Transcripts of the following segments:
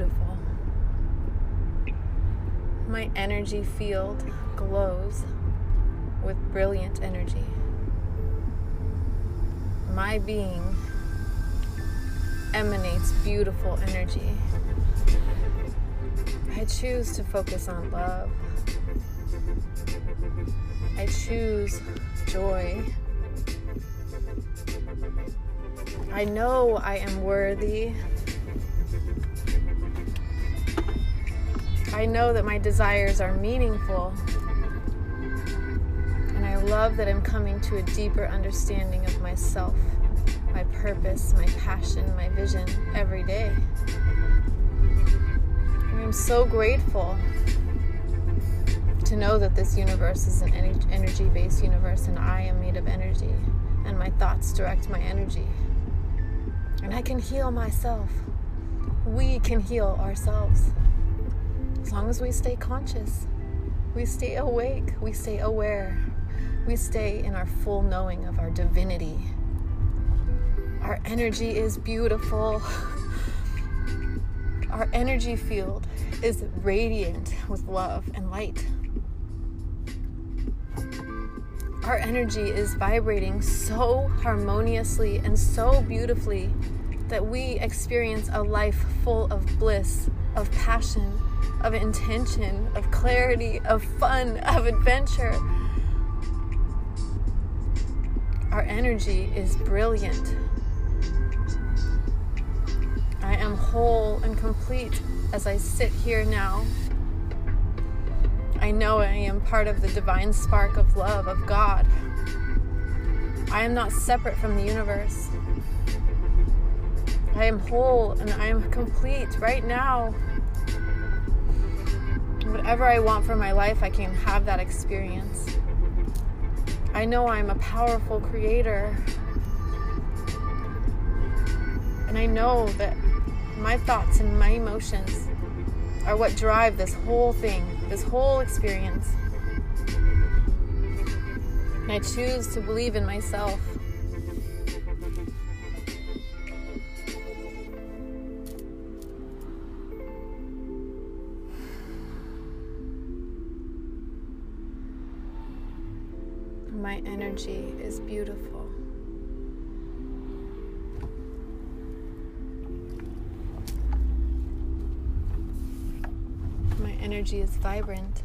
beautiful. My energy field glows with brilliant energy. My being emanates beautiful energy. I choose to focus on love. I choose joy. I know I am worthy. I know that my desires are meaningful. And I love that I'm coming to a deeper understanding of myself, my purpose, my passion, my vision every day. And I'm so grateful to know that this universe is an energy based universe and I am made of energy and my thoughts direct my energy. And I can heal myself. We can heal ourselves. As long as we stay conscious, we stay awake, we stay aware, we stay in our full knowing of our divinity. Our energy is beautiful. Our energy field is radiant with love and light. Our energy is vibrating so harmoniously and so beautifully that we experience a life full of bliss, of passion, of intention, of clarity, of fun, of adventure. Our energy is brilliant. I am whole and complete as I sit here now. I know I am part of the divine spark of love of God. I am not separate from the universe. I am whole and I am complete right now. Whatever I want for my life, I can have that experience. I know I'm a powerful creator. And I know that my thoughts and my emotions are what drive this whole thing, this whole experience. And I choose to believe in myself. Energy is beautiful. My energy is vibrant.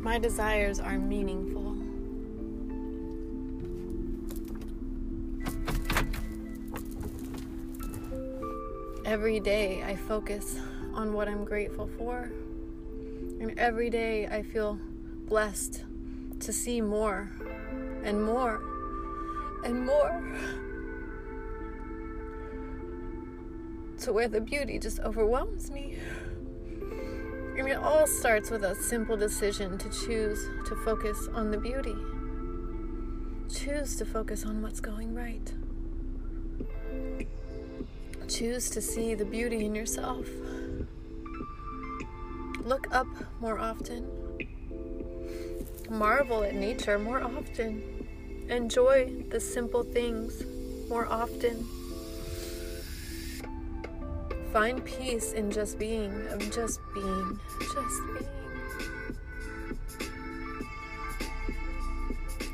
My desires are meaningful. Every day I focus on what I'm grateful for. And every day I feel blessed to see more and more and more. To where the beauty just overwhelms me. I mean, it all starts with a simple decision to choose to focus on the beauty. Choose to focus on what's going right. Choose to see the beauty in yourself. Look up more often. Marvel at nature more often. Enjoy the simple things more often. Find peace in just being, of just being, just being.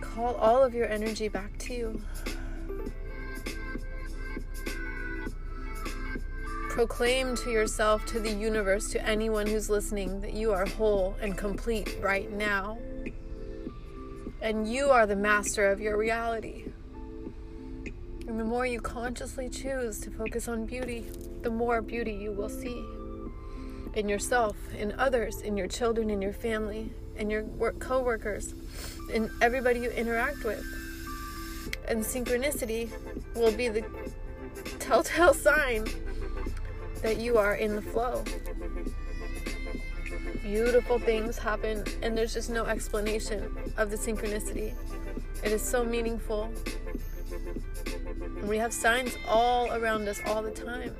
Call all of your energy back to you. Proclaim to yourself, to the universe, to anyone who's listening, that you are whole and complete right now. And you are the master of your reality. And the more you consciously choose to focus on beauty, the more beauty you will see in yourself, in others, in your children, in your family, in your work co-workers, in everybody you interact with. And synchronicity will be the telltale sign that you are in the flow. Beautiful things happen, and there's just no explanation of the synchronicity. It is so meaningful. We have signs all around us all the time.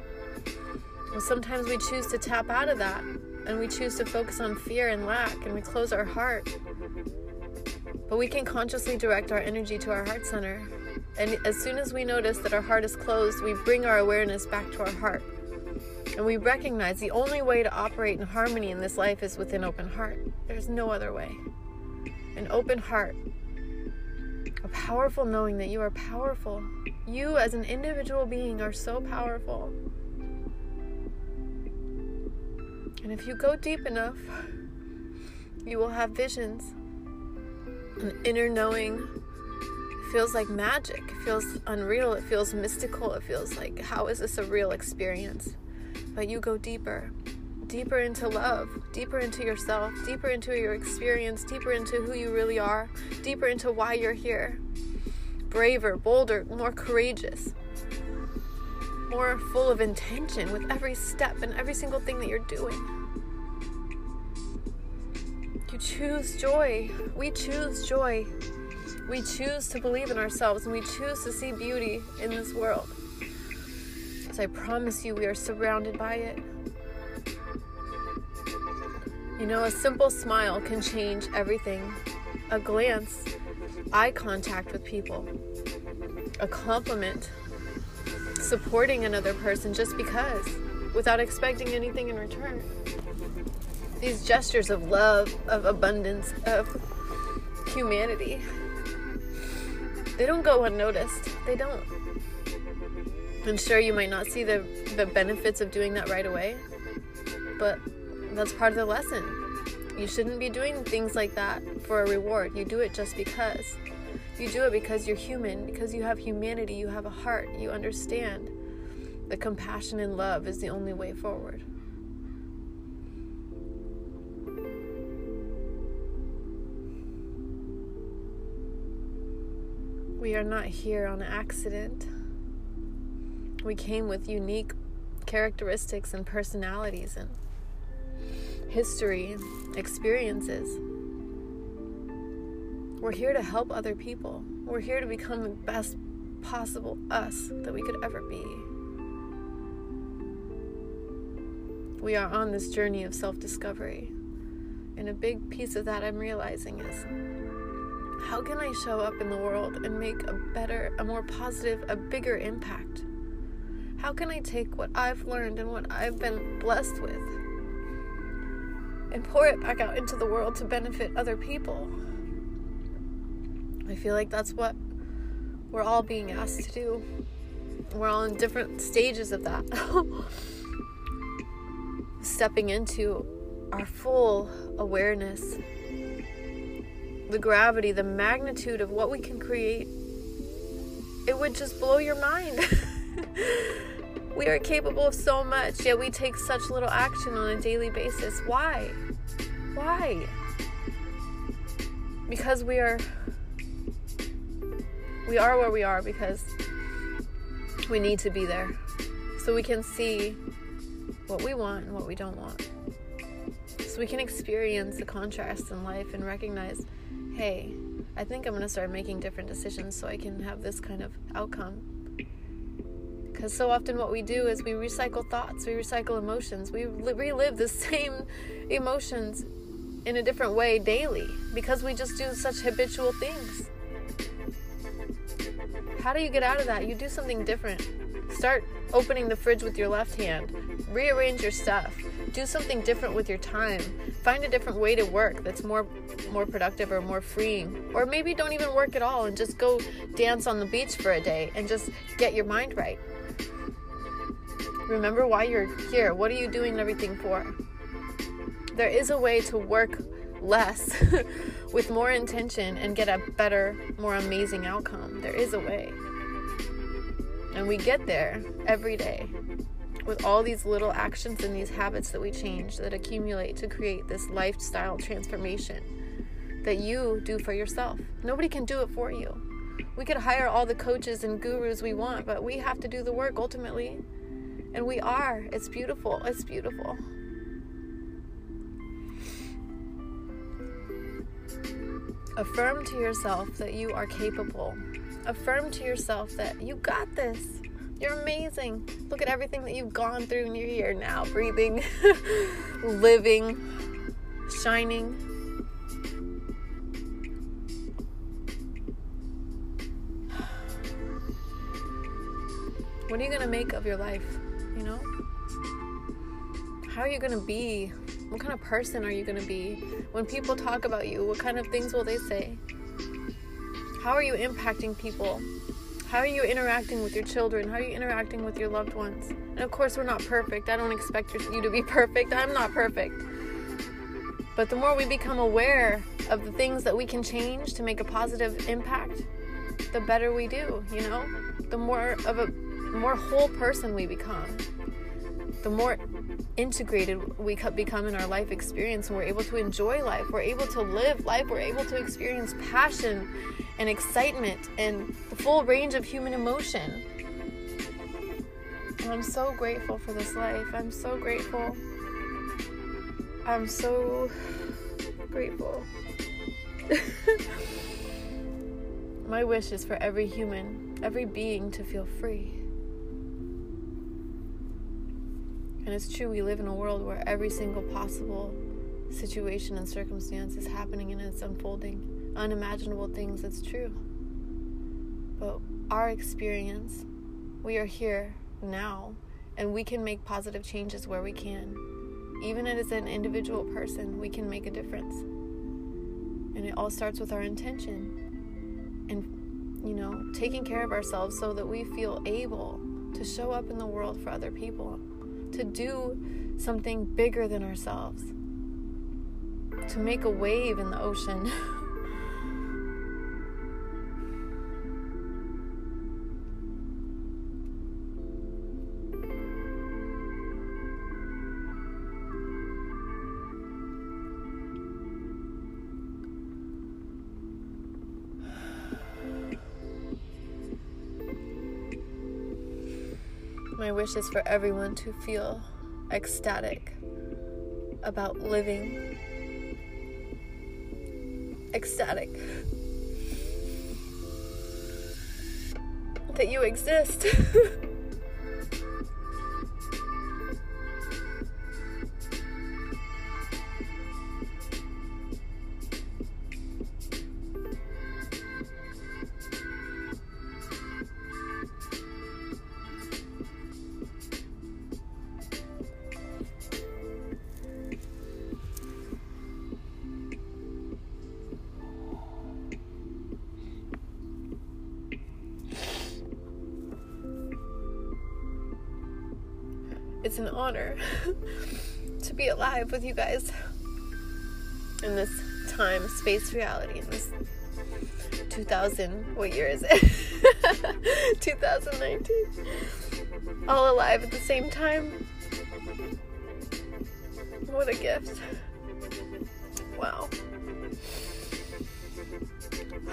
And sometimes we choose to tap out of that, and we choose to focus on fear and lack, and we close our heart. But we can consciously direct our energy to our heart center And as soon as we notice that our heart is closed, we bring our awareness back to our heart. And we recognize the only way to operate in harmony in this life is with an open heart. There's no other way. An open heart, a powerful knowing that you are powerful. You, as an individual being, are so powerful. And if you go deep enough, you will have visions, an inner knowing. Feels like magic. It feels unreal. It feels mystical. It feels like, how is this a real experience? But you go deeper, deeper into love, deeper into yourself, deeper into your experience, deeper into who you really are, deeper into why you're here. Braver, bolder, more courageous, more full of intention with every step and every single thing that you're doing. You choose joy. We choose joy. We choose to believe in ourselves and we choose to see beauty in this world. I promise you, we are surrounded by it. You know, a simple smile can change everything. A glance, eye contact with people, a compliment, supporting another person just because, without expecting anything in return these gestures of love, of abundance, of humanity. They don't go unnoticed. They don't. And sure, you might not see the, the benefits of doing that right away, but that's part of the lesson. You shouldn't be doing things like that for a reward. You do it just because. You do it because you're human, because you have humanity, you have a heart, you understand that compassion and love is the only way forward. We are not here on accident. We came with unique characteristics and personalities and history, experiences. We're here to help other people. We're here to become the best possible us that we could ever be. We are on this journey of self discovery. And a big piece of that I'm realizing is how can I show up in the world and make a better, a more positive, a bigger impact? How can I take what I've learned and what I've been blessed with and pour it back out into the world to benefit other people? I feel like that's what we're all being asked to do. We're all in different stages of that. Stepping into our full awareness the gravity, the magnitude of what we can create, it would just blow your mind. we are capable of so much, yet we take such little action on a daily basis. Why? Why? Because we are we are where we are because we need to be there. So we can see what we want and what we don't want. So we can experience the contrast in life and recognize hey, I think I'm going to start making different decisions so I can have this kind of outcome. Because so often what we do is we recycle thoughts, we recycle emotions, we relive the same emotions in a different way daily because we just do such habitual things. How do you get out of that? You do something different. Start opening the fridge with your left hand, rearrange your stuff, do something different with your time find a different way to work that's more more productive or more freeing or maybe don't even work at all and just go dance on the beach for a day and just get your mind right remember why you're here what are you doing everything for there is a way to work less with more intention and get a better more amazing outcome there is a way and we get there every day with all these little actions and these habits that we change that accumulate to create this lifestyle transformation that you do for yourself. Nobody can do it for you. We could hire all the coaches and gurus we want, but we have to do the work ultimately. And we are. It's beautiful. It's beautiful. Affirm to yourself that you are capable. Affirm to yourself that you got this. You're amazing. Look at everything that you've gone through, and you're here now, breathing, living, shining. What are you going to make of your life? You know? How are you going to be? What kind of person are you going to be? When people talk about you, what kind of things will they say? How are you impacting people? How are you interacting with your children? How are you interacting with your loved ones? And of course, we're not perfect. I don't expect you to be perfect. I'm not perfect. But the more we become aware of the things that we can change to make a positive impact, the better we do, you know? The more of a more whole person we become. The more integrated we become in our life experience and we're able to enjoy life, we're able to live life, we're able to experience passion and excitement and the full range of human emotion. And I'm so grateful for this life. I'm so grateful. I'm so grateful. My wish is for every human, every being to feel free. And it's true, we live in a world where every single possible situation and circumstance is happening and it's unfolding. Unimaginable things, it's true. But our experience, we are here now, and we can make positive changes where we can even as an individual person, we can make a difference. And it all starts with our intention and, you know, taking care of ourselves so that we feel able to show up in the world for other people, to do something bigger than ourselves, to make a wave in the ocean. My wish is for everyone to feel ecstatic about living. Ecstatic. That you exist. It's an honor to be alive with you guys in this time, space, reality, in this 2000, what year is it? 2019. All alive at the same time. What a gift. Wow.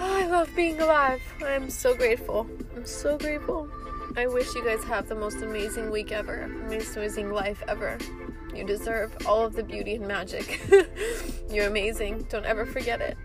Oh, I love being alive. I'm so grateful. I'm so grateful. I wish you guys have the most amazing week ever, most amazing life ever. You deserve all of the beauty and magic. You're amazing. Don't ever forget it.